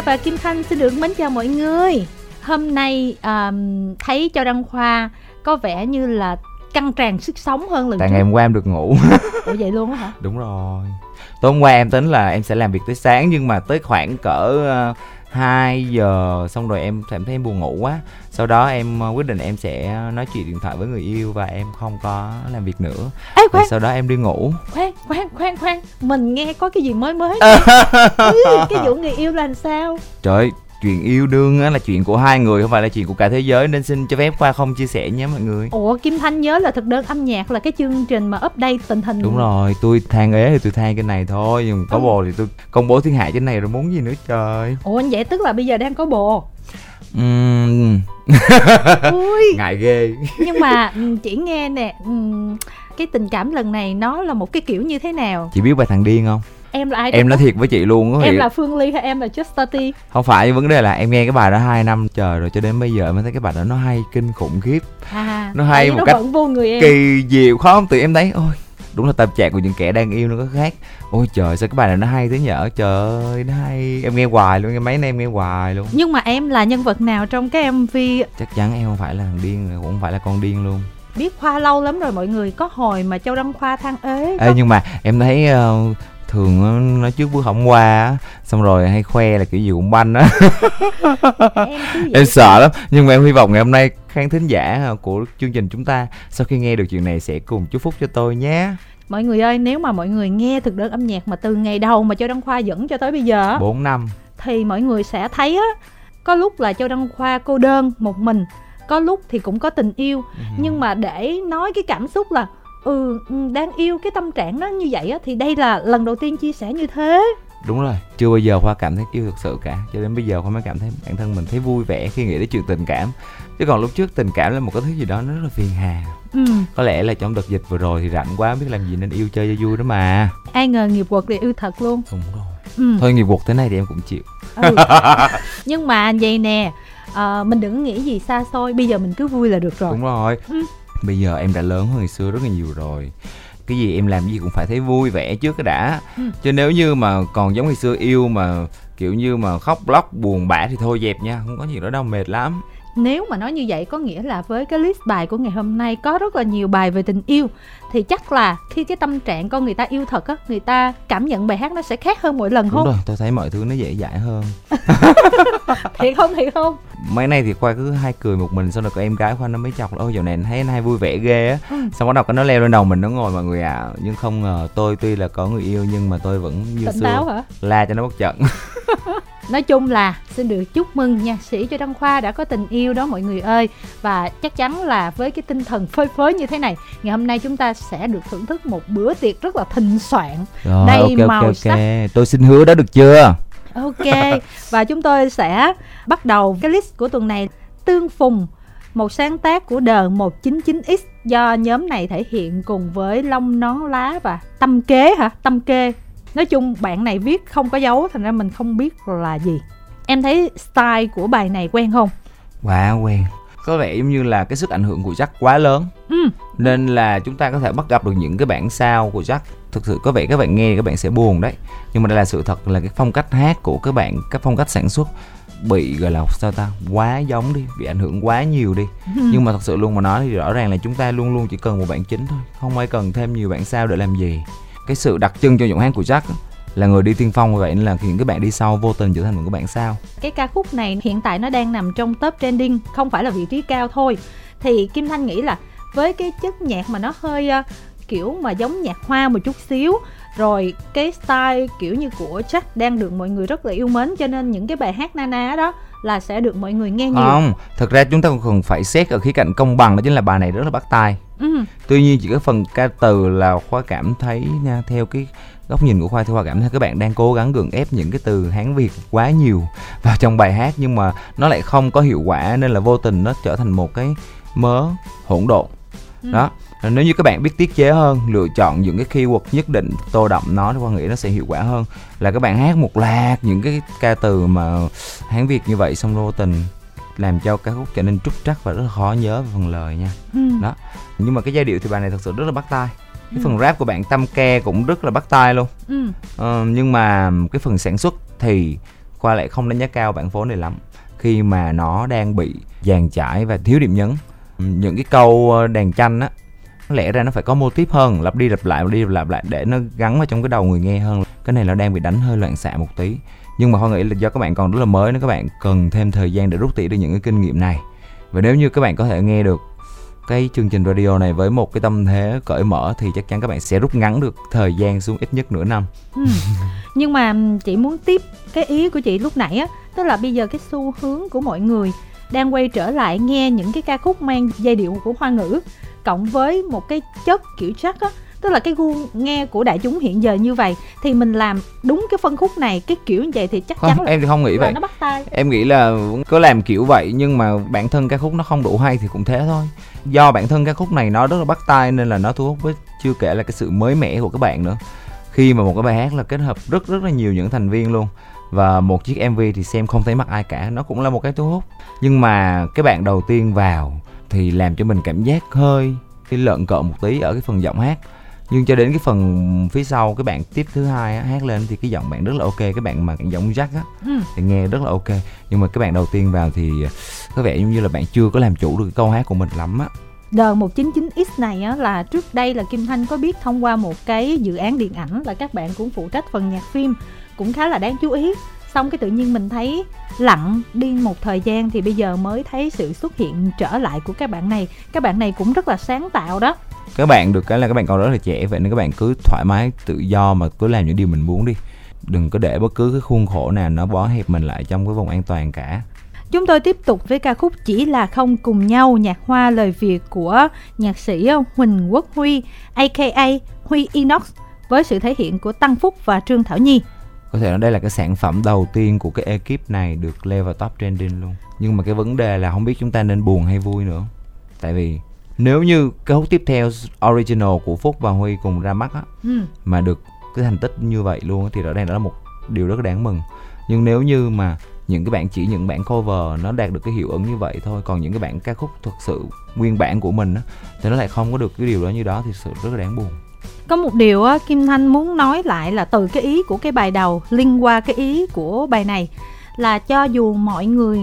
Khoa và Kim Thanh xin được mến chào mọi người. Hôm nay um, thấy Châu Đăng Khoa có vẻ như là căng tràn sức sống hơn lần tại trước. ngày hôm qua em được ngủ Ủa vậy luôn á hả? đúng rồi tối hôm qua em tính là em sẽ làm việc tới sáng nhưng mà tới khoảng cỡ uh, 2 giờ xong rồi em cảm thấy em buồn ngủ quá sau đó em uh, quyết định em sẽ nói chuyện điện thoại với người yêu và em không có làm việc nữa Ê và khoan, sau đó em đi ngủ khoan, khoan, khoan, khoan. Mình nghe có cái gì mới mới. Ý, cái vụ người yêu là làm sao? trời chuyện yêu đương á là chuyện của hai người không phải là chuyện của cả thế giới. Nên xin cho phép qua không chia sẻ nhé mọi người. Ủa Kim Thanh nhớ là thực đơn âm nhạc là cái chương trình mà update tình hình. Đúng rồi tôi than ế thì tôi than cái này thôi nhưng có Ừ. bồ thì tôi công bố thiên hạ trên này rồi muốn gì nữa trời. Ủa vậy tức là bây giờ đang có bồ. Ui. Ngại ghê. Nhưng mà chỉ nghe nè Cái tình cảm lần này nó là một cái kiểu như thế nào? Chị biết bài thằng điên không Em là ai em nói thiệt với chị luôn á Em là Phương Ly hay em là Justity không phải vấn đề là em nghe cái bài đó hai năm trời rồi cho đến bây giờ mới thấy cái bài đó nó hay kinh khủng khiếp. À, Nó hay một nó cách vẫn vô người em. kỳ diệu khó từ em thấy ôi đúng là tâm trạng của những kẻ đang yêu nó có khác. Ôi trời sao cái bài này nó hay thế nhở? Trời ơi nó hay. Em nghe hoài luôn nghe mấy nay em nghe hoài luôn. Nhưng mà em là nhân vật nào trong cái MV chắc chắn em không phải là thằng điên cũng không phải là con điên luôn. Biết Khoa lâu lắm rồi mọi người Có hồi mà Châu Đăng Khoa than ế Ê, nhưng mà em thấy ờ, thường nói trước bước hôm qua xong rồi hay khoe là kiểu gì cũng banh á. Em em sợ lắm. Nhưng mà em hy vọng ngày hôm nay khán thính giả của chương trình chúng ta sau khi nghe được chuyện này sẽ cùng chúc phúc cho tôi nhé. Mọi người ơi nếu mà mọi người nghe thực đơn âm nhạc Mà từ ngày đầu mà Châu Đăng Khoa dẫn cho tới bây giờ á, bốn năm. Thì mọi người sẽ thấy á Có lúc là Châu Đăng Khoa cô đơn một mình. Có lúc thì cũng có tình yêu. Nhưng mà để nói cái cảm xúc là ừ ừ, đang yêu cái tâm trạng nó như vậy á thì đây là lần đầu tiên chia sẻ như thế. Đúng rồi chưa bao giờ khoa cảm thấy yêu thực sự cả. Cho đến bây giờ khoa mới cảm thấy bản thân mình thấy vui vẻ khi nghĩ đến chuyện tình cảm. Chứ còn lúc trước tình cảm là một cái thứ gì đó nó rất là phiền hà. Ừ. Có lẽ là trong đợt dịch vừa rồi thì rảnh quá biết làm gì nên yêu chơi cho vui đó mà. Ai ngờ nghiệp quật thì yêu thật luôn. Đúng rồi. Ừ. thôi nghiệp cuộc thế này thì em cũng chịu. Ừ. nhưng mà vậy nè ờ, mình đừng nghĩ gì xa xôi bây giờ mình cứ vui là được rồi. Đúng rồi. Ừ. bây giờ em đã lớn hơn ngày xưa rất là nhiều rồi. Cái gì em làm gì cũng phải thấy vui vẻ trước cái đã. Ừ. chứ nếu như mà còn giống ngày xưa yêu mà kiểu như mà khóc lóc buồn bã thì thôi dẹp nha không có gì nữa đâu mệt lắm. Nếu mà nói như vậy có nghĩa là với cái list bài của ngày hôm nay có rất là nhiều bài về tình yêu thì chắc là khi cái tâm trạng con người ta yêu thật á người ta cảm nhận bài hát nó sẽ khác hơn mỗi lần đúng không? rồi tôi thấy mọi thứ nó dễ dãi hơn thiệt không thiệt không? Mấy nay thì khoa cứ hay cười một mình xong rồi có em gái khoa nó mới chọc là ôi dạo này anh thấy anh hay vui vẻ ghê á. Ừ. xong bắt đầu cái nó leo lên đầu mình nó ngồi mọi người ạ. Nhưng không ngờ tôi tuy là có người yêu nhưng mà tôi vẫn như tỉnh xưa táo hả? la cho nó bất trận Nói chung là xin được chúc mừng nha sĩ cho Đăng Khoa đã có tình yêu đó mọi người ơi. Và chắc chắn là với cái tinh thần phơi phới như thế này Ngày hôm nay chúng ta sẽ được thưởng thức một bữa tiệc rất là thịnh soạn. Rồi Đầy ok màu ok ok. sắc. tôi xin hứa đó được chưa Ok Và chúng tôi sẽ bắt đầu cái list của tuần này. Tương Phùng một sáng tác của đờ 199X do nhóm này thể hiện cùng với Long Nón Lá và Tâm Kế hả? Tâm Kê Nói chung bạn này viết không có dấu thành ra mình không biết là gì. Em thấy style của bài này quen không? quá quen. Có vẻ giống như là cái sức ảnh hưởng của Jack quá lớn. Ừ, nên là chúng ta có thể bắt gặp được những cái bản sao của Jack thực sự có vẻ các bạn nghe các bạn sẽ buồn đấy. Nhưng mà đây là sự thật là cái phong cách hát của các bạn các phong cách sản xuất bị gọi là sao ta quá giống đi bị ảnh hưởng quá nhiều đi. Nhưng mà thật sự luôn mà nói thì rõ ràng là chúng ta luôn luôn chỉ cần một bản chính thôi không ai cần thêm nhiều bản sao để làm gì. Cái sự đặc trưng cho giọng hát của Jack là người đi tiên phong vậy nên là những cái bạn đi sau vô tình trở thành một cái bản sao. Cái ca khúc này hiện tại nó đang nằm trong top trending không phải là vị trí cao thôi. Thì kim thanh nghĩ là với cái chất nhạc mà nó hơi ờ, kiểu mà giống nhạc hoa một chút xíu. Rồi cái style kiểu như của Jack đang được mọi người rất là yêu mến cho nên những cái bài hát na ná đó là sẽ được mọi người nghe nhiều. Không thực ra chúng ta còn cần phải xét ở khía cạnh công bằng đó chính là bài này rất là bắt tai. Ừ. tuy nhiên chỉ có phần ca từ là khoa cảm thấy nha theo cái góc nhìn của khoa thì khoa cảm thấy các bạn đang cố gắng gượng ép những cái từ hán việt quá nhiều vào trong bài hát nhưng mà nó lại không có hiệu quả nên là vô tình nó trở thành một cái mớ hỗn độn. Ừ. đó nếu như các bạn biết tiết chế hơn lựa chọn những cái keyword nhất định tô đậm nó thì khoa nghĩ nó sẽ hiệu quả hơn là các bạn hát một loạt những cái ca từ mà hán việt như vậy xong vô tình làm cho ca khúc trở nên trúc trắc và rất là khó nhớ về phần lời nha Ừ. đó nhưng mà cái giai điệu thì bài này thật sự rất là bắt tai cái Ừ. phần rap của bạn tâm ke cũng rất là bắt tai luôn Ừ. ờ, nhưng mà cái phần sản xuất thì khoa lại không đánh giá cao bản phối này lắm khi mà nó đang bị dàn trải và thiếu điểm nhấn những cái câu ờ, đàn tranh á lẽ ra nó phải có mô típ hơn, lặp đi lặp lại, lặp đi lặp lại để nó gắn vào trong cái đầu người nghe hơn. Cái này nó đang bị đánh hơi loạn xạ một tí. Nhưng mà khoa nghĩ là do các bạn còn rất là mới nên các bạn cần thêm thời gian để rút tỉa được những cái kinh nghiệm này. Và nếu như các bạn có thể nghe được cái chương trình radio này với một cái tâm thế cởi mở thì chắc chắn các bạn sẽ rút ngắn được thời gian xuống ít nhất nửa năm. Ừ. nhưng mà chị muốn tiếp cái ý của chị lúc nãy á, tức là bây giờ cái xu hướng của mọi người đang quay trở lại nghe những cái ca khúc mang giai điệu của hoa ngữ cộng với một cái chất kiểu chắc á tức là cái gu nghe của đại chúng hiện giờ như vậy thì mình làm đúng cái phân khúc này cái kiểu như vậy thì chắc không, chắn là em thì không nghĩ vậy. nó bắt tay. Em nghĩ là cứ làm kiểu vậy nhưng mà bản thân ca khúc nó không đủ hay thì cũng thế thôi. Do bản thân ca khúc này nó rất là bắt tai nên là nó thu hút với chưa kể là cái sự mới mẻ của các bạn nữa. Khi mà một cái bài hát là kết hợp rất rất là nhiều những thành viên luôn và một chiếc mv thì xem không thấy mặt ai cả nó cũng là một cái thu hút. Nhưng mà cái bạn đầu tiên vào thì làm cho mình cảm giác hơi cái lợn cợn một tí ở cái phần giọng hát. Nhưng cho đến cái phần phía sau cái bạn tiếp thứ hai á, hát lên thì cái giọng bạn rất là ok cái bạn mà giọng Jack á ừ. thì nghe rất là ok. Nhưng mà cái bạn đầu tiên vào thì có vẻ giống như là bạn chưa có làm chủ được cái câu hát của mình lắm á. Đờ 199X này á, là trước đây là Kim Thanh có biết thông qua một cái dự án điện ảnh là các bạn cũng phụ trách phần nhạc phim cũng khá là đáng chú ý xong cái tự nhiên mình thấy lặng đi một thời gian thì bây giờ mới thấy sự xuất hiện trở lại của các bạn này. Các bạn này cũng rất là sáng tạo đó. Các bạn được cái là các bạn còn rất là trẻ vậy nên các bạn cứ thoải mái tự do mà cứ làm những điều mình muốn đi. Đừng có để bất cứ cái khuôn khổ nào nó bó hẹp mình lại trong cái vòng an toàn cả. Chúng tôi tiếp tục với ca khúc Chỉ là không cùng nhau nhạc hoa lời Việt của nhạc sĩ Huỳnh Quốc Huy aka Huy Inox với sự thể hiện của Tăng Phúc và Trương Thảo Nhi có thể nói đây là cái sản phẩm đầu tiên của cái ekip này được leo vào top trending luôn. Nhưng mà cái vấn đề là không biết chúng ta nên buồn hay vui nữa. Tại vì nếu như cái khúc tiếp theo original của phúc và huy cùng ra mắt á ừ. mà được cái thành tích như vậy luôn thì rõ ràng đó là một điều rất đáng mừng. Nhưng nếu như mà những cái bạn chỉ những bản cover nó đạt được cái hiệu ứng như vậy thôi còn những cái bản ca khúc thực sự nguyên bản của mình á thì nó lại không có được cái điều đó như đó thì sự rất là đáng buồn có một điều á, Kim Thanh muốn nói lại là từ cái ý của cái bài đầu liên qua cái ý của bài này là cho dù mọi người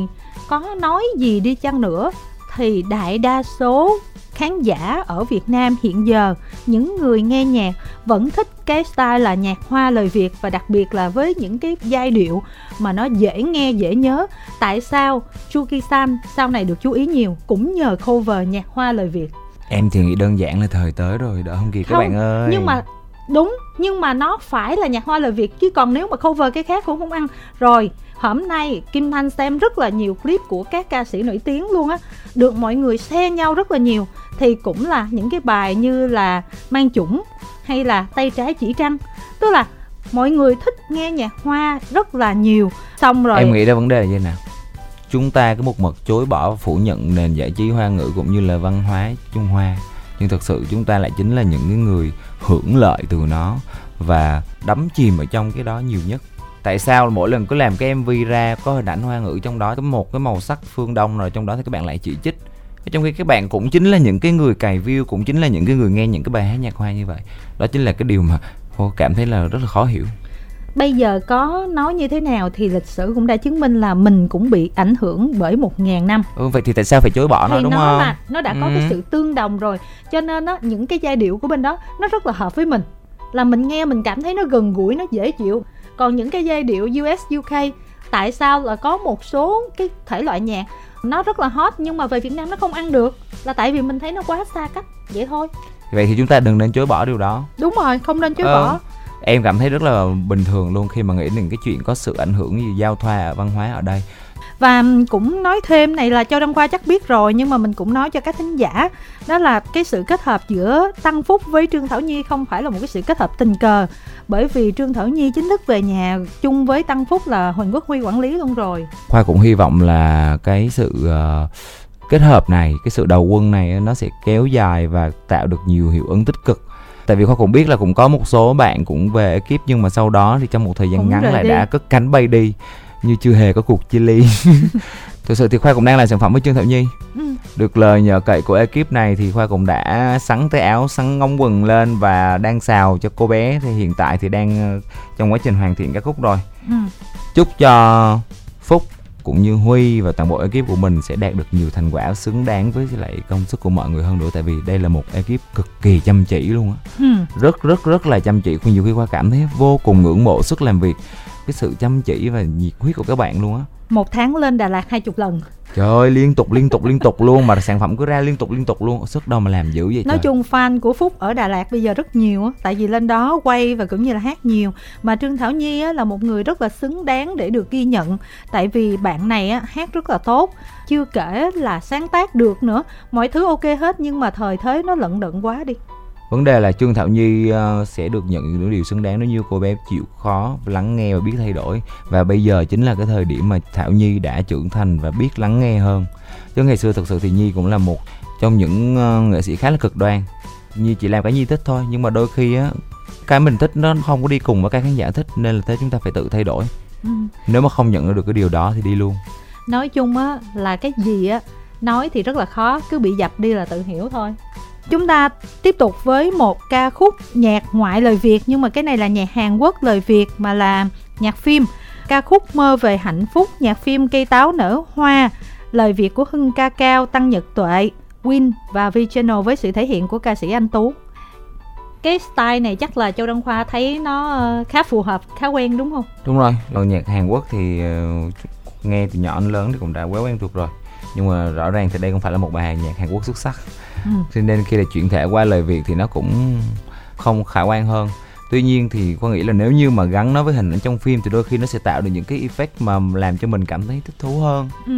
có nói gì đi chăng nữa thì đại đa số khán giả ở Việt Nam hiện giờ những người nghe nhạc vẫn thích cái style là nhạc hoa lời Việt và đặc biệt là với những cái giai điệu mà nó dễ nghe dễ nhớ. Tại sao Chu Ki San sau này được chú ý nhiều cũng nhờ cover nhạc hoa lời Việt? Em thì nghĩ đơn giản là thời tới rồi đỡ không kịp các bạn ơi. nhưng mà đúng nhưng mà nó phải là nhạc hoa lời việt chứ còn nếu mà cover cái khác cũng không ăn. Rồi hôm nay kim thanh xem rất là nhiều clip của các ca sĩ nổi tiếng luôn á được mọi người share nhau rất là nhiều. Thì cũng là những cái bài như là mang chủng hay là tay trái chỉ trăng. Tức là mọi người thích nghe nhạc hoa rất là nhiều. Xong rồi em nghĩ ra vấn đề là như nào chúng ta cứ một mực chối bỏ phủ nhận nền giải trí hoa ngữ cũng như là văn hóa Trung Hoa. Nhưng thật sự chúng ta lại chính là những cái người hưởng lợi từ nó và đắm chìm ở trong cái đó nhiều nhất. Tại sao mỗi lần cứ làm cái mv ra có hình ảnh hoa ngữ trong đó có một cái màu sắc phương đông rồi trong đó thì các bạn lại chỉ trích? Trong khi các bạn cũng chính là những cái người cày view, cũng chính là những cái người nghe những cái bài hát nhạc hoa như vậy. Đó chính là cái điều mà cô cảm thấy là rất là khó hiểu bây giờ có nói như thế nào thì lịch sử cũng đã chứng minh là mình cũng bị ảnh hưởng bởi một ngàn năm. Ừ, vậy thì tại sao phải chối bỏ thì nó đúng nó không? là nó đã có cái ừ. sự tương đồng rồi. Cho nên á những cái giai điệu của bên đó nó rất là hợp với mình. Là mình nghe mình cảm thấy nó gần gũi nó dễ chịu. Còn những cái giai điệu US UK tại sao là có một số cái thể loại nhạc nó rất là hot nhưng mà về Việt Nam nó không ăn được? Là tại vì mình thấy nó quá xa cách vậy thôi. Vậy thì chúng ta đừng nên chối bỏ điều đó. Đúng rồi không nên chối ờ, bỏ em cảm thấy rất là bình thường luôn khi mà nghĩ đến cái chuyện có sự ảnh hưởng gì giao thoa văn hóa ở đây. Và cũng nói thêm này là cho đăng khoa chắc biết rồi nhưng mà mình cũng nói cho các thính giả đó là cái sự kết hợp giữa tăng phúc với trương thảo nhi không phải là một cái sự kết hợp tình cờ. Bởi vì trương thảo nhi chính thức về nhà chung với tăng phúc là huỳnh quốc huy quản lý luôn rồi. Khoa cũng hy vọng là cái sự uh, kết hợp này cái sự đầu quân này nó sẽ kéo dài và tạo được nhiều hiệu ứng tích cực tại vì khoa cũng biết là cũng có một số bạn cũng về ekip nhưng mà sau đó thì trong một thời gian cũng ngắn lại đi. đã cất cánh bay đi như chưa hề có cuộc chia ly thực sự thì khoa cũng đang làm sản phẩm với trương thảo nhi ừ. được lời nhờ cậy của ekip này thì khoa cũng đã sắn tay áo sắn ngóng quần lên và đang xào cho cô bé thì hiện tại thì đang ờ, trong quá trình hoàn thiện các khúc rồi ừ. chúc cho phúc cũng như huy và toàn bộ ekip của mình sẽ đạt được nhiều thành quả xứng đáng với lại công sức của mọi người hơn nữa. Tại vì đây là một ekip cực kỳ chăm chỉ luôn á. Ừ. rất rất rất là chăm chỉ. Nhiều khi qua cảm thấy vô cùng ngưỡng mộ sức làm việc cái sự chăm chỉ và nhiệt huyết của các bạn luôn á một tháng lên Đà Lạt hai chục lần. Trời ơi, liên tục liên tục liên tục luôn. Mà sản phẩm cứ ra liên tục liên tục luôn, sức đâu mà làm dữ vậy Nói trời. chung fan của Phúc ở Đà Lạt bây giờ rất nhiều á, tại vì lên đó quay và cũng như là hát nhiều. Mà Trương Thảo Nhi á là một người rất là xứng đáng để được ghi nhận, tại vì bạn này á hát rất là tốt, chưa kể là sáng tác được nữa, mọi thứ ok hết nhưng mà thời thế nó lận đận quá đi vấn đề là trương thảo nhi uh, sẽ được nhận những điều xứng đáng nếu như cô bé chịu khó lắng nghe và biết thay đổi. Và bây giờ chính là cái thời điểm mà thảo nhi đã trưởng thành và biết lắng nghe hơn. Chứ ngày xưa thực sự thì nhi cũng là một trong những uh, nghệ sĩ khá là cực đoan. Nhi chỉ làm cái nhi thích thôi nhưng mà đôi khi á cái mình thích nó không có đi cùng với cái khán giả thích nên là thế chúng ta phải tự thay đổi. Ừ. nếu mà không nhận được cái điều đó thì đi luôn. Nói chung á là cái gì á nói thì rất là khó cứ bị dập đi là tự hiểu thôi Chúng ta tiếp tục với một ca khúc nhạc ngoại lời Việt nhưng mà cái này là nhạc Hàn Quốc lời Việt mà là nhạc phim. Ca khúc Mơ về hạnh phúc, nhạc phim Cây táo nở hoa, lời Việt của Hưng Ca Cao, Tăng Nhật Tuệ, Win và V-Channel với sự thể hiện của ca sĩ Anh Tú. Cái style này chắc là Châu Đăng Khoa thấy nó ờ, khá phù hợp, khá quen đúng không? Đúng rồi, còn nhạc Hàn Quốc thì uh, nghe từ nhỏ đến lớn thì cũng đã quá quen thuộc rồi. Nhưng mà rõ ràng thì đây không phải là một bài nhạc Hàn Quốc xuất sắc ừ. cho nên khi là chuyển thể qua lời việt thì nó cũng không khả quan hơn tuy nhiên thì con nghĩ là nếu như mà gắn nó với hình ảnh trong phim thì đôi khi nó sẽ tạo được những cái effect mà làm cho mình cảm thấy thích thú hơn ừ.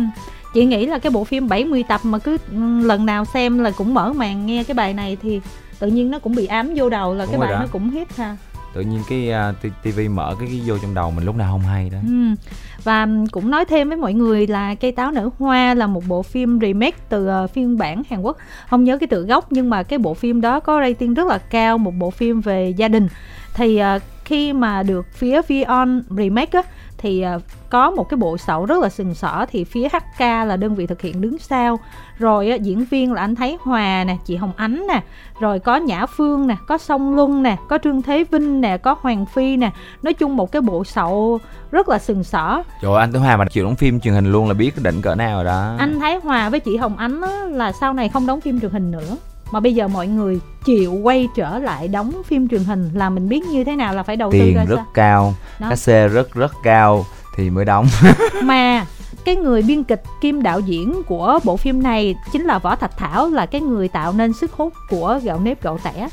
chị nghĩ là cái bộ phim 70 tập mà cứ ừ, lần nào xem là cũng mở màn nghe cái bài này thì tự nhiên nó cũng bị ám vô đầu là Đúng cái bài đó. nó cũng hit ha tự nhiên cái uh, tivi mở cái, cái vô trong đầu mình lúc nào không hay đó. Ừ. và cũng nói thêm với mọi người là cây táo nở hoa là một bộ phim remake từ uh, phiên bản Hàn Quốc. Không nhớ cái tựa gốc nhưng mà cái bộ phim đó có rating rất là cao một bộ phim về gia đình. Thì uh, khi mà được phía Vion remake á thì uh, có một cái bộ sậu rất là sừng sỏ thì phía HK là đơn vị thực hiện đứng sau. Rồi diễn viên là anh Thái Hòa nè chị Hồng Ánh nè. Rồi có Nhã Phương nè có Song Luân nè có Trương Thế Vinh nè có Hoàng Phi nè. Nói chung một cái bộ sậu rất là sừng sỏ. Trời anh Thái Hòa mà chịu đóng phim truyền hình luôn là biết định cỡ nào rồi đó. Anh Thái Hòa với chị Hồng Ánh là sau này không đóng phim truyền hình nữa mà bây giờ mọi người chịu quay trở lại đóng phim truyền hình là mình biết như thế nào là phải đầu tiền tư ra rất sao? cao cái xe rất rất cao thì mới đóng. Mà cái người biên kịch kim đạo diễn của bộ phim này chính là võ thạch thảo là cái người tạo nên sức hút của gạo nếp gạo tẻ.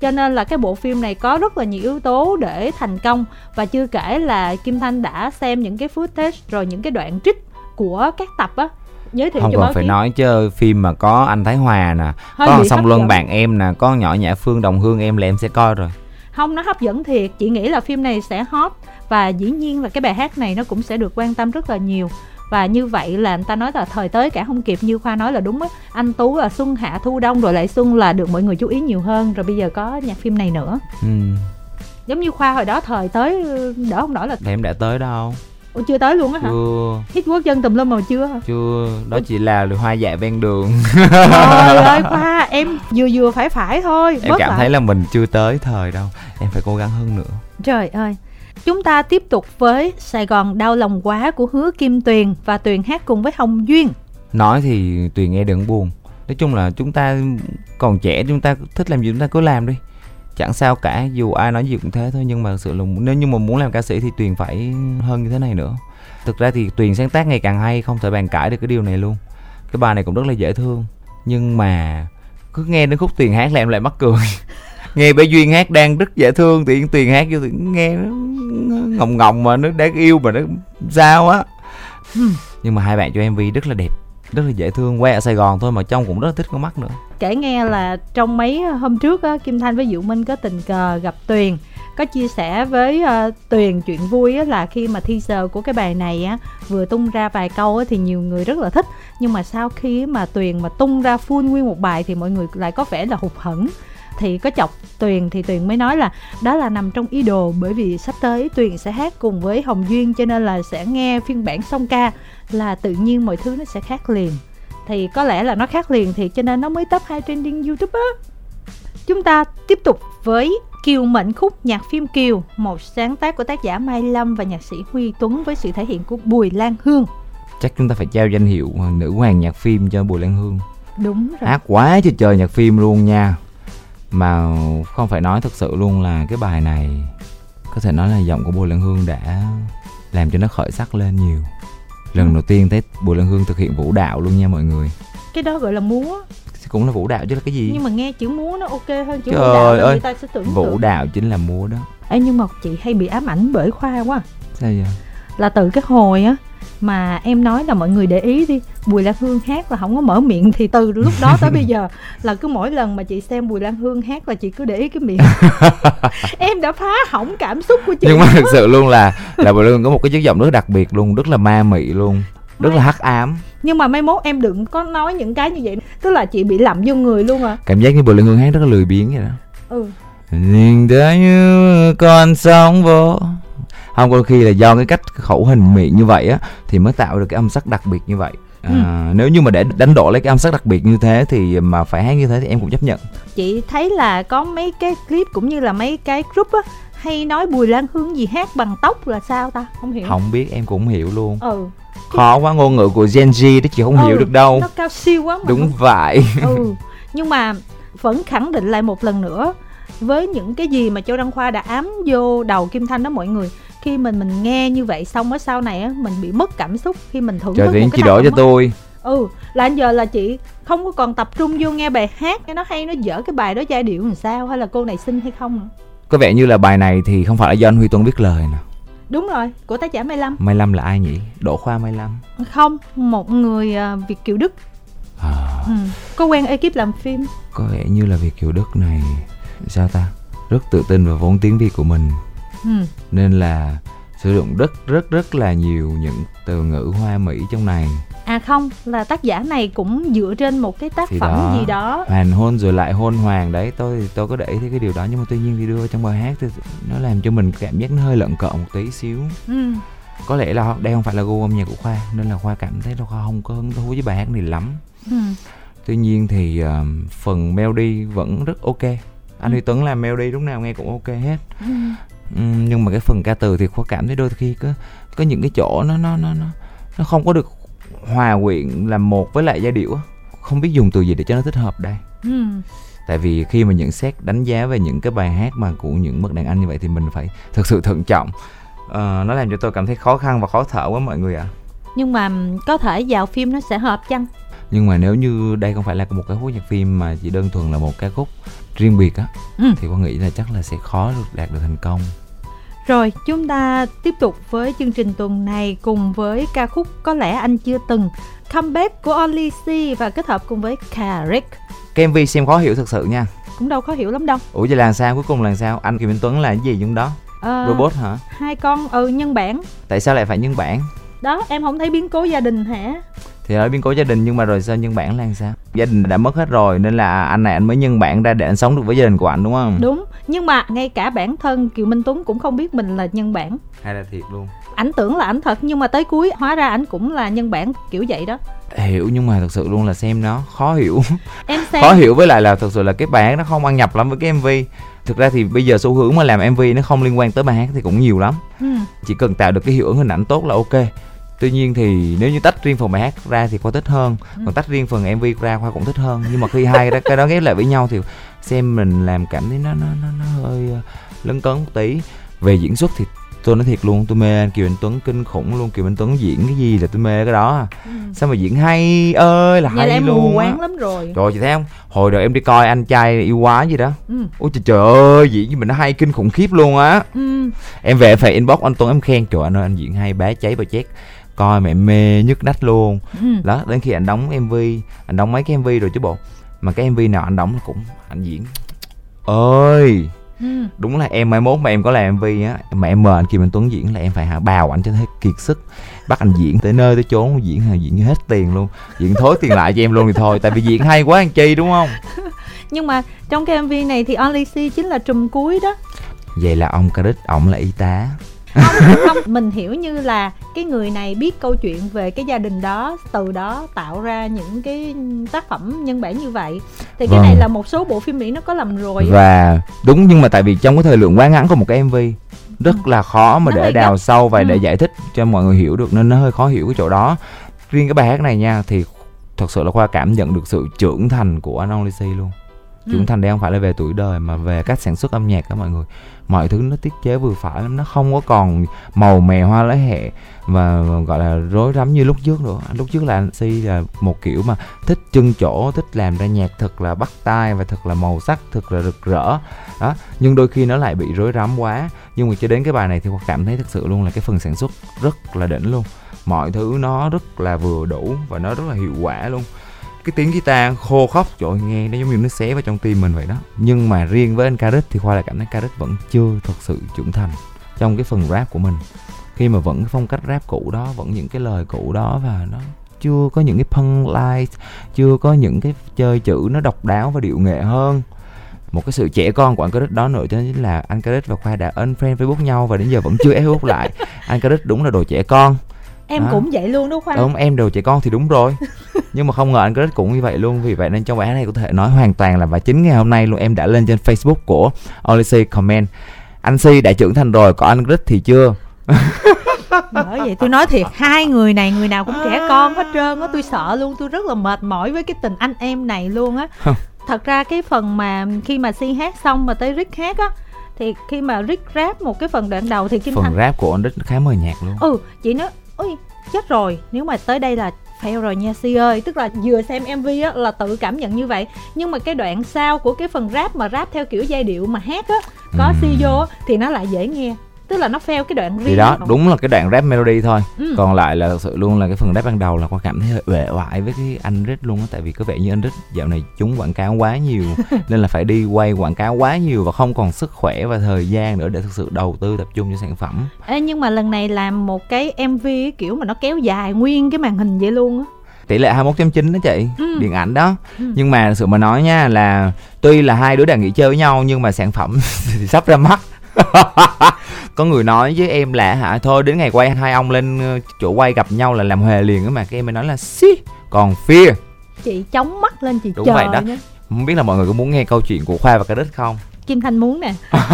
Cho nên là cái bộ phim này có rất là nhiều yếu tố để thành công. Và chưa kể là kim thanh đã xem những cái footage rồi những cái đoạn trích của các tập á giới thiệu không cho còn phải nói chứ phim mà có anh Thái Hòa nè Hơi có song luân bạn em nè có nhỏ nhã phương đồng hương em là em sẽ coi rồi. Không nó hấp dẫn thiệt. Chị nghĩ là phim này sẽ hot và dĩ nhiên là cái bài hát này nó cũng sẽ được quan tâm rất là nhiều. Và như vậy là người ta nói là thời tới cả không kịp như khoa nói là đúng á. Anh tú là xuân hạ thu đông rồi lại xuân là được mọi người chú ý nhiều hơn. Rồi bây giờ có nhạc phim này nữa. Ừ. giống như khoa hồi đó thời tới đỡ không nổi là em đã tới đâu Ủa chưa tới luôn á hả? Chưa. Hit quốc dân tùm lum mà chưa hả? Chưa, đó chỉ là hoa dại ven đường. Trời ơi Khoa, em vừa vừa phải phải thôi Em cảm lại. thấy là mình chưa tới thời đâu Em phải cố gắng hơn nữa. Trời ơi. Chúng ta tiếp tục với Sài Gòn đau lòng quá của Hứa Kim Tuyền Và Tuyền hát cùng với Hồng Duyên. Nói thì Tuyền nghe đừng buồn. Nói chung là chúng ta còn trẻ Chúng ta thích làm gì chúng ta cứ làm đi chẳng sao cả, dù ai nói gì cũng thế thôi, nhưng mà sự là nếu như mà muốn làm ca sĩ thì tuyền phải hơn như thế này nữa. Thực ra thì tuyền sáng tác ngày càng hay, không thể bàn cãi được cái điều này luôn. Cái bài này cũng rất là dễ thương. Nhưng mà cứ nghe đến khúc tuyền hát là em lại mắc cười. Nghe bé duyên hát đang rất dễ thương thì tuyền hát vô thì nghe nó ngọng ngọng mà nó đáng yêu mà nó sao á. Hmm. Nhưng mà hai bạn cho mv rất là đẹp rất là dễ thương quay ở sài gòn thôi mà trông cũng rất là thích con mắt nữa. Kể nghe là trong mấy ờ, hôm trước á, kim thanh với diệu minh có tình cờ gặp tuyền có chia sẻ với uh, tuyền chuyện vui á, là khi mà teaser của cái bài này á vừa tung ra vài câu á, thì nhiều người rất là thích nhưng mà sau khi mà tuyền mà tung ra full nguyên một bài thì mọi người lại có vẻ là hụt hẫng thì có chọc tuyền thì tuyền mới nói là đó là nằm trong ý đồ bởi vì sắp tới tuyền sẽ hát cùng với hồng duyên cho nên là sẽ nghe phiên bản song ca là tự nhiên mọi thứ nó sẽ khác liền thì có lẽ là nó khác liền thì cho nên nó mới top hai trending youtube á chúng ta tiếp tục với Kiều Mệnh Khúc nhạc phim Kiều, một sáng tác của tác giả Mai Lâm và nhạc sĩ Huy Tuấn với sự thể hiện của Bùi Lan Hương. chắc chúng ta phải trao danh hiệu nữ hoàng nhạc phim cho Bùi Lan Hương Đúng rồi. hát quá trời trời nhạc phim luôn nha mà không phải nói thật sự luôn là cái bài này có thể nói là giọng của Bùi Lan Hương đã làm cho nó khởi sắc lên nhiều. Lần đầu tiên thấy Bùi Lan Hương thực hiện vũ đạo luôn nha mọi người. Cái đó gọi là múa, cũng là vũ đạo chứ là cái gì? Nhưng mà nghe chữ múa nó ok hơn chữ Trời vũ đạo ơi, người ta sẽ tưởng vũ tượng. đạo chính là múa đó. Ê, nhưng mà chị hay bị ám ảnh bởi Khoa quá. sao vậy? Là từ cái hồi á mà em nói là mọi người để ý đi Bùi Lan Hương hát là không có mở miệng thì từ lúc đó tới bây giờ là cứ mỗi lần mà chị xem Bùi Lan Hương hát là chị cứ để ý cái miệng. Em đã phá hỏng cảm xúc của chị. Nhưng mà thực sự luôn là là Bùi Lan Hương có một cái chất giọng rất đặc biệt luôn rất là ma mị luôn rất là hắc ám. Nhưng mà mai mốt em đừng có nói những cái như vậy tức là chị bị lậm vô người luôn à cảm giác như Bùi Lan Hương hát rất là lười biếng vậy đó. Ừ. Nhìn thấy như con sóng vô không đôi khi là do cái cách khẩu hình miệng như vậy á thì mới tạo được cái âm sắc đặc biệt như vậy. À, nếu như mà để đánh độ lấy cái âm sắc đặc biệt như thế thì mà phải hát như thế thì em cũng chấp nhận. Chị thấy là có mấy cái clip cũng như là mấy cái group á hay nói Bùi Lan Hương gì hát bằng tóc là sao ta? Không hiểu. Không biết em cũng không hiểu luôn. Ừ. Khó quá ngôn ngữ của Gen Z đó chị không Ừ, hiểu được đâu. nó cao siêu quá mà đúng vậy. Ừ nhưng mà vẫn khẳng định lại một lần nữa với những cái gì mà Châu Đăng Khoa đã ám vô đầu Kim Thanh đó mọi người khi mình mình nghe như vậy xong ở sau này á mình bị mất cảm xúc khi mình thưởng trời thức một chị cái đổi cho á. tôi. Ừ là anh giờ là chị không có còn tập trung vô nghe bài hát cái nó hay nó dở cái bài đó giai điệu làm sao hay là cô này xinh hay không nữa. có vẻ như là bài này thì không phải là do anh Huy Tuấn viết lời nè. Đúng rồi của tác giả Mai Lâm. Mai Lâm là ai nhỉ? Đỗ Khoa Mai Lâm. Không một người à, Việt kiều Đức. À, ừ. có quen ekip làm phim. Có vẻ như là Việt Kiều Đức này sao ta? Rất tự tin vào vốn tiếng Việt của mình ừ. nên là sử dụng rất rất rất là nhiều những từ ngữ hoa mỹ trong này à không là tác giả này cũng dựa trên một cái tác Thì phẩm đó. gì đó hoàn hôn rồi lại hôn hoàng đấy tôi thì tôi có để ý thấy cái điều đó nhưng mà tuy nhiên thì đưa vào trong bài hát thì nó làm cho mình cảm giác nó hơi lợn cợn một tí xíu ừ. có lẽ là đây không phải là gu âm nhạc của khoa nên là khoa cảm thấy là khoa không có hứng thú với bài hát này lắm Ừ. tuy nhiên thì uh, phần melody vẫn rất ok anh Ừ. Huy Tuấn làm melody lúc nào nghe cũng ok hết Ừ. Ừm, nhưng mà cái phần ca từ thì khoa cảm thấy đôi khi có có những cái chỗ nó nó nó nó nó không có được hòa quyện làm một với lại giai điệu không biết dùng từ gì để cho nó thích hợp đây. Ừ. tại vì khi mà nhận xét đánh giá về những cái bài hát mà của những bậc đàn anh như vậy thì mình phải thực sự thận trọng. Ờ, nó làm cho tôi cảm thấy khó khăn và khó thở quá mọi người ạ. Nhưng mà có thể vào phim nó sẽ hợp chăng? Nhưng mà nếu như đây không phải là một cái khúc nhạc phim mà chỉ đơn thuần là một ca khúc riêng biệt á Ừ. thì con nghĩ là chắc là sẽ khó được đạt được thành công Rồi, chúng ta tiếp tục với chương trình tuần này cùng với ca khúc Có lẽ anh chưa từng comeback của Only C và kết hợp cùng với Carrick. cái mv xem khó hiểu thực sự nha Cũng đâu khó hiểu lắm đâu. ủa vậy là sao cuối cùng là sao anh Kim Minh Tuấn là cái gì trong đó Ờ, robot hả Hai con ừ nhân bản. tại sao lại phải nhân bản Đó, em không thấy biến cố gia đình hả? Thì nói biến cố gia đình nhưng mà rồi sao nhân bản là sao? Gia đình đã mất hết rồi nên là anh này anh mới nhân bản ra để anh sống được với gia đình của anh đúng không? Đúng, nhưng mà ngay cả bản thân Kiều Minh Tuấn cũng không biết mình là nhân bản. hay là thiệt luôn. Ảnh tưởng là ảnh thật nhưng mà tới cuối hóa ra ảnh cũng là nhân bản kiểu vậy đó. hiểu nhưng mà thật sự luôn là xem nó khó hiểu. Em xem khó hiểu với lại là thực sự là cái bài hát nó không ăn nhập lắm với cái mv thực ra thì bây giờ xu hướng mà làm mv nó không liên quan tới bài hát thì cũng nhiều lắm. Ừ. chỉ cần tạo được cái hiệu ứng hình ảnh tốt là ok tuy nhiên thì nếu như tách riêng phần bài hát ra thì khoa thích hơn còn tách riêng phần mv ra khoa cũng thích hơn nhưng mà khi hai cái, cái đó ghép lại với nhau thì xem mình làm cảm thấy nó nó nó, nó hơi ờ, lấn cấn một tí về diễn xuất thì tôi nói thiệt luôn tôi mê anh Kiều Anh Tuấn kinh khủng luôn Kiều Anh Tuấn diễn cái gì là tôi mê cái đó à. Ừ. sao mà diễn hay ơi là Vậy hay là em luôn á quáng lắm rồi. rồi chị thấy không hồi đầu em đi coi anh trai yêu quá gì đó Ừ. ôi trời, trời ơi diễn gì mà nó hay kinh khủng khiếp luôn á Ừ. em về phải inbox anh Tuấn em khen trời anh ơi anh diễn hay bá cháy bà chét coi mẹ mê nhức nách luôn. Ừ. đó đến khi anh đóng mv anh đóng mấy cái mv rồi chứ bộ. Mà cái mv nào anh đóng là cũng anh diễn. Ơi Ừ. đúng là em mai mốt mà em có làm mv á mà em mời anh Kim Anh Tuấn diễn là em phải hả bào anh cho thấy kiệt sức. Bắt anh diễn tới nơi tới chốn diễn hả diễn hết tiền luôn. Diễn thối tiền lại cho em luôn thì thôi tại vì diễn hay quá anh chi đúng không? Nhưng mà trong cái MV này thì Only C chính là trùm cuối đó. vậy là ông Caric ổng là y tá không không mình hiểu như là cái người này biết câu chuyện về cái gia đình đó từ đó tạo ra những cái tác phẩm nhân bản như vậy thì cái Vâng. này là một số bộ phim mỹ nó có làm rồi và đúng nhưng mà tại vì trong cái thời lượng quá ngắn của một cái mv rất là khó mà Nó để đào gấp. sâu và để Ừ. giải thích cho mọi người hiểu được nên nó hơi khó hiểu cái chỗ đó riêng cái bài hát này nha thì thật sự là khoa cảm nhận được sự trưởng thành của anh Only luôn trưởng Ừ. thành đây không phải là về tuổi đời mà về cách sản xuất âm nhạc đó mọi người. Mọi thứ nó tiết chế vừa phải lắm nó không có còn màu mè hoa lá hẹ và gọi là rối rắm như lúc trước nữa. Lúc trước là anh si là một kiểu mà thích trưng chỗ thích làm ra nhạc thật là bắt tai và thật là màu sắc thật là rực rỡ. Đó nhưng đôi khi nó lại bị rối rắm quá. Nhưng mà cho đến cái bài này thì khoa cảm thấy thực sự luôn là cái phần sản xuất rất là đỉnh luôn. Mọi thứ nó rất là vừa đủ và nó rất là hiệu quả luôn cái tiếng guitar khô khóc trời ơi, nghe nó giống như nó xé vào trong tim mình vậy đó. Nhưng mà riêng với anh Karis thì khoa lại cảm thấy Karis vẫn chưa thật sự trưởng thành trong cái phần rap của mình. Khi mà vẫn cái phong cách rap cũ đó vẫn những cái lời cũ đó và nó chưa có những cái punchline chưa có những cái chơi chữ nó độc đáo và điệu nghệ hơn. Một cái sự trẻ con của anh Karit đó nữa cho nên là anh Karit và Khoa đã unfriend Facebook nhau và đến giờ vẫn chưa Facebook lại. Anh Karit đúng là đồ trẻ con em Đó. cũng vậy luôn đó khoa đúng em đều trẻ con thì đúng rồi. Nhưng mà không ngờ anh Chris cũng như vậy luôn vì vậy nên trong bài hát này có thể nói hoàn toàn là và chính ngày hôm nay luôn. Em đã lên trên Facebook của Olicy comment. Anh Si đã trưởng thành rồi còn anh Chris thì chưa? Bởi vậy tôi nói thiệt hai người này người nào cũng trẻ con hết trơn á. Tôi sợ luôn tôi rất là mệt mỏi với cái tình anh em này luôn á. Không. thật ra cái phần mà khi mà si hát xong mà tới rick hát á thì khi mà rick rap một cái phần đoạn đầu thì kim phần thanh rap của anh Chris khá mờ nhạt luôn. Ừ chị nói ôi chết rồi. Nếu mà tới đây là fail rồi nha si ơi. Tức là vừa xem mv á là tự cảm nhận như vậy. Nhưng mà cái đoạn sau của cái phần rap mà rap theo kiểu giai điệu mà hát á có Ừm. si vô á, thì nó lại dễ nghe tức là nó fail cái đoạn riêng thì đó đúng là cái đoạn rap melody thôi Ừ. còn lại là thật sự luôn là cái phần rap ban đầu là con cảm thấy hơi uể oải với cái anh Rít luôn á tại vì có vẻ như anh Rít dạo này chúng quảng cáo quá nhiều nên là phải đi quay quảng cáo quá nhiều và không còn sức khỏe và thời gian nữa để thực sự đầu tư tập trung cho sản phẩm Ê, nhưng mà lần này làm một cái MV kiểu mà nó kéo dài nguyên cái màn hình vậy luôn á tỷ lệ 21.9 đó chị Ừ. điện ảnh đó Ừ. nhưng mà sự mà nói nha là tuy là hai đứa đang nghỉ chơi với nhau nhưng mà sản phẩm thì sắp ra mắt có người nói với em là hả thôi đến ngày quay hai ông lên ờ, chỗ quay gặp nhau là làm huề liền á mà. Cái em mới nói là xí còn fear chị chống mắt lên chị Đúng chờ vậy đó. nhé không biết là mọi người có muốn nghe câu chuyện của khoa và Cadiz không Kim Thanh muốn nè.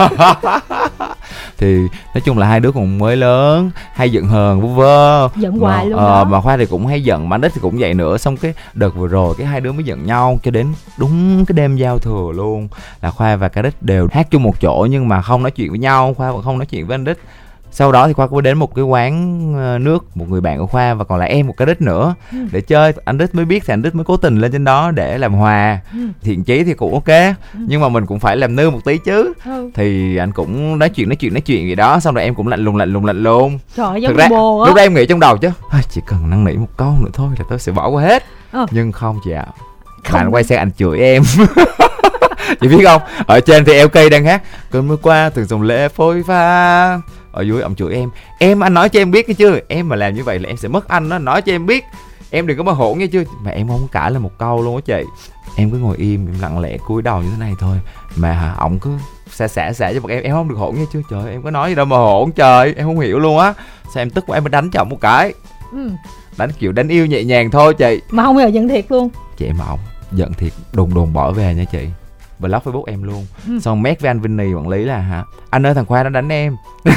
Thì nói chung là hai đứa cũng mới lớn hay giận hờn vu vơ. Giận hoài mà, luôn ờ, đó. mà khoa thì cũng hay giận mà đích thì cũng vậy nữa. Xong cái đợt vừa rồi cái hai đứa mới giận nhau cho đến đúng cái đêm giao thừa luôn. Là khoa và cả đích đều hát chung một chỗ nhưng mà không nói chuyện với nhau khoa vẫn không nói chuyện với anh đích sau đó thì khoa có đến một cái quán ờ, nước một người bạn của khoa và còn lại em một cái đích nữa Ừ. để chơi. Anh đích mới biết thì anh đích mới cố tình lên trên đó để làm hòa. Ừ. thiện chí thì cũng ok nhưng mà mình cũng phải làm nư một tí chứ. Ừ. thì anh cũng nói chuyện nói chuyện nói chuyện gì đó xong rồi em cũng lạnh lùng lạnh lùng lạnh lùng. Trời Thực ra bồ lúc đó em nghĩ trong đầu chứ "Ai, chỉ cần năn nỉ một câu nữa thôi là tôi sẽ bỏ qua hết. Ờ. nhưng không chị ạ. Không. bạn quay sang anh chửi em. Chị biết không? Ở trên thì LK đang hát cơn mưa qua từng dòng lệ phôi pha ở dưới ông chửi em. Em anh nói cho em biết cái chưa em mà làm như vậy là em sẽ mất anh đó. Nói cho em biết. Em đừng có mà hỗn nghe chưa mà em không cãi là một câu luôn á chị. Em cứ ngồi im em lặng lẽ cúi đầu như thế này thôi. Mà hả ổng cứ xả xả xả cho bọn em. Em không được hỗn nghe chưa trời em có nói gì đâu mà hỗn. Trời em không hiểu luôn á. Sao em tức quá em mới đánh cho ổng một cái. Ừ. đánh kiểu đánh yêu nhẹ nhàng thôi chị. Mà không giờ giận thiệt luôn. Chị mà ổng giận thiệt đùng đùng bỏ về nha chị block facebook em luôn. Ừ. xong mét với anh Vinh quản lý là hả? Anh ơi thằng khoa nó đánh em.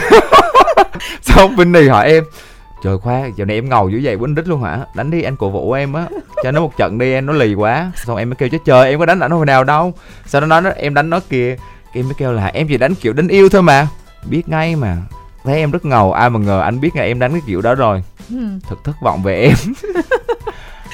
Xong Vinh hỏi em trời khoa giờ này em ngầu dữ vậy quýnh đít luôn hả? Đánh đi anh cổ vũ em á. Cho nó một trận đi em nó lì quá. Xong em mới kêu chứ trời em có đánh ảnh hồi nào đâu. Đó nó nói em đánh nó kìa. Em mới kêu là em chỉ đánh kiểu đánh yêu thôi mà. Biết ngay mà. Thấy em rất ngầu ai mà ngờ anh biết là em đánh cái kiểu đó rồi. Ừ. thật thất vọng về em.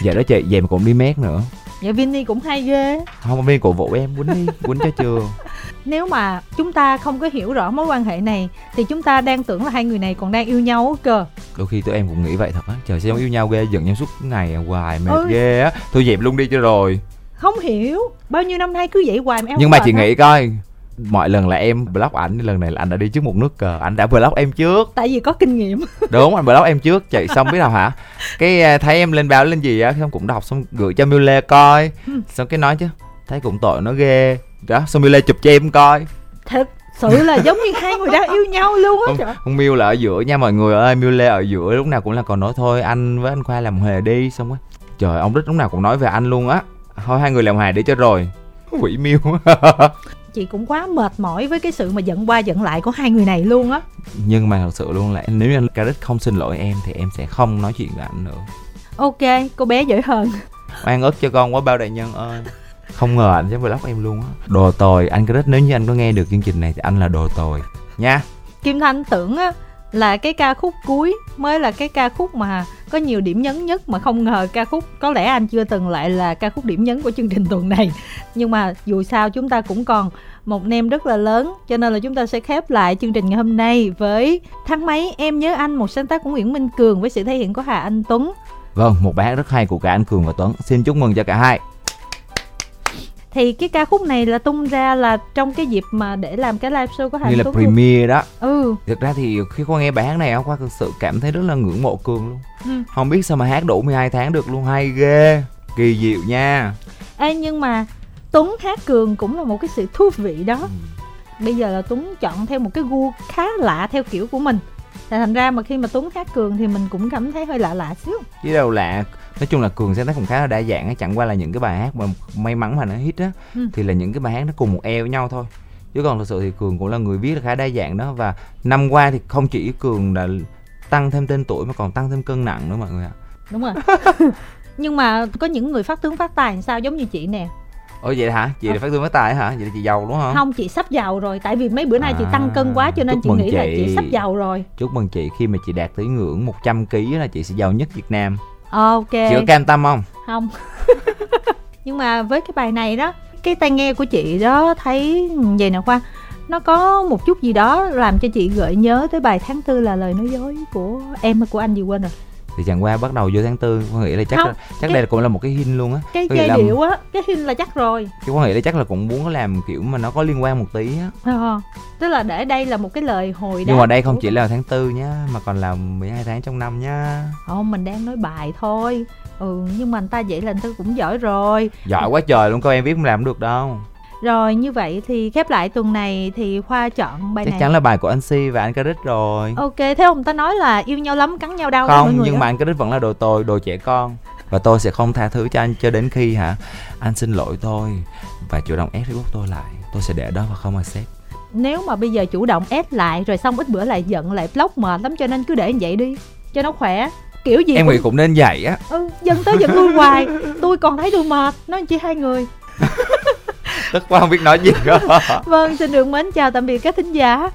Vậy đó chị về mà cũng đi mét nữa vậy Vinny cũng hay ghê. Không viên cổ vũ em quýnh đi quýnh cho chưa? Nếu mà chúng ta không có hiểu rõ mối quan hệ này thì chúng ta đang tưởng là hai người này còn đang yêu nhau cơ. Đôi khi tụi em cũng nghĩ vậy thật á. Trời sao yêu nhau ghê giận nhau suốt ngày hoài mệt Ừ. ghê á. Thôi dẹp luôn đi cho rồi. Không hiểu bao nhiêu năm nay cứ vậy hoài mà em nhưng mà chị hả? nghĩ coi mọi lần là em block ảnh lần này là anh đã đi trước một nước cờ. Anh đã block em trước. Tại vì có kinh nghiệm. Đúng anh block em trước. Chạy xong biết nào hả? Cái à, thấy em lên báo lên gì á xong cũng đọc xong gửi cho Mule coi. Ừ. xong cái nói chứ thấy cũng tội nó ghê. Đó xong Mule chụp cho em coi. Thật sự là giống như hai người đang yêu nhau luôn á không, trời. miêu là ở giữa nha mọi người ơi. Miêu lê ở giữa lúc nào cũng là còn nói thôi anh với anh khoa làm hề đi xong á. Trời ông đích lúc nào cũng nói về anh luôn á. Thôi hai người làm hề đi cho rồi. Quỷ miêu chị cũng quá mệt mỏi với cái sự mà giận qua giận lại của hai người này luôn á. Nhưng mà thật sự luôn là nếu như anh Caric không xin lỗi em thì em sẽ không nói chuyện với anh nữa. Ok cô bé dễ hơn. Oan ức cho con quá bao đại nhân ơi. Không ngờ anh sẽ vlog em luôn á. Đồ tồi anh Caric nếu như anh có nghe được chương trình này thì anh là đồ tồi. Nha. Kim thanh tưởng á là cái ca khúc cuối mới là cái ca khúc mà có nhiều điểm nhấn nhất mà không ngờ ca khúc, có lẽ anh chưa từng lại là ca khúc điểm nhấn của chương trình tuần này. Nhưng mà dù sao chúng ta cũng còn một nem rất là lớn, cho nên là chúng ta sẽ khép lại chương trình ngày hôm nay với tháng mấy em nhớ anh, một sáng tác của Nguyễn Minh Cường với sự thể hiện của Hà Anh Tuấn. Vâng một bài hát rất hay của cả anh Cường và Tuấn. Xin chúc mừng cho cả hai thì cái ca khúc này là tung ra là trong cái dịp mà để làm cái live show của Hà như là Tuấn premiere đó. Ừ. Thực ra thì khi qua nghe bài hát này qua thực sự cảm thấy rất là ngưỡng mộ cường luôn. Ừ. không biết sao mà hát đủ 12 tháng được luôn hay ghê kỳ diệu nha. Ê, nhưng mà Tuấn hát Cường cũng là một cái sự thú vị đó. Ừ. bây giờ là Tuấn chọn theo một cái gu khá lạ theo kiểu của mình Thành ra mà khi mà Tuấn hát Cường thì mình cũng cảm thấy hơi lạ lạ xíu. Chứ đâu lạ. Nói chung là cường sáng tác cũng khá là đa dạng á chẳng qua là những cái bài hát mà may mắn mà nó hit á Ừ. thì là những cái bài hát nó cùng một eo với nhau thôi. Chứ còn thực sự thì cường cũng là người viết là khá đa dạng đó và năm qua thì không chỉ cường là tăng thêm tên tuổi mà còn tăng thêm cân nặng nữa mọi người ạ. Đúng rồi. Nhưng mà có những người phát tướng phát tài làm sao giống như chị nè ủa vậy hả? Chị là phát tương phát tài hả? Vậy là chị giàu đúng không không chị sắp giàu rồi. Tại vì mấy bữa nay chị À, tăng cân quá cho nên chị nghĩ là chị. chị. sắp giàu rồi. Chúc mừng chị. Khi mà chị đạt tới ngưỡng 100 kg là chị sẽ giàu nhất Việt Nam. Ok. Chị có cam tâm không? Không. Nhưng mà với cái bài này đó cái tai nghe của chị đó thấy vậy nè khoa nó có một chút gì đó làm cho chị gợi nhớ tới bài tháng tư là lời nói dối của em hay của anh gì quên rồi thì chẳng qua bắt đầu vô tháng tư có nghĩa là chắc Không, là, chắc cái- đây cũng là một cái hin luôn á. cái giai điệu á cái hình là chắc rồi. Chứ có nghĩa là chắc là cũng muốn làm kiểu mà nó có liên quan một tí á. Ờ, tức là để đây là một cái lời hồi nhưng mà đây không chỉ là tháng tư nhá mà còn là 12 tháng trong năm nhá. Không mình đang nói bài thôi. Ừ nhưng mà người ta vậy là người ta cũng giỏi rồi. Giỏi quá trời luôn coi em viết không làm được đâu rồi như vậy thì khép lại tuần này thì khoa chọn bài chắc này. chắn là bài của anh Si và anh Caric rồi. Ok thế ông ta nói là yêu nhau lắm cắn nhau đau mọi không người nhưng đó. mà anh Caric vẫn là đồ tồi đồ trẻ con. Và tôi sẽ không tha thứ cho anh cho đến khi hả? Anh xin lỗi tôi và chủ động ép Facebook tôi lại. Tôi sẽ để đó và không accept nếu mà bây giờ chủ động ép lại rồi xong ít bữa lại giận lại block mệt lắm cho nên cứ để như vậy đi cho nó khỏe. Kiểu gì em cũng nghĩ cũng nên vậy á. Ừ dân tới giận lui hoài. Tôi còn thấy tôi mệt nói chỉ hai người tức quá không biết nói gì đó vâng xin được mến chào tạm biệt các thính giả.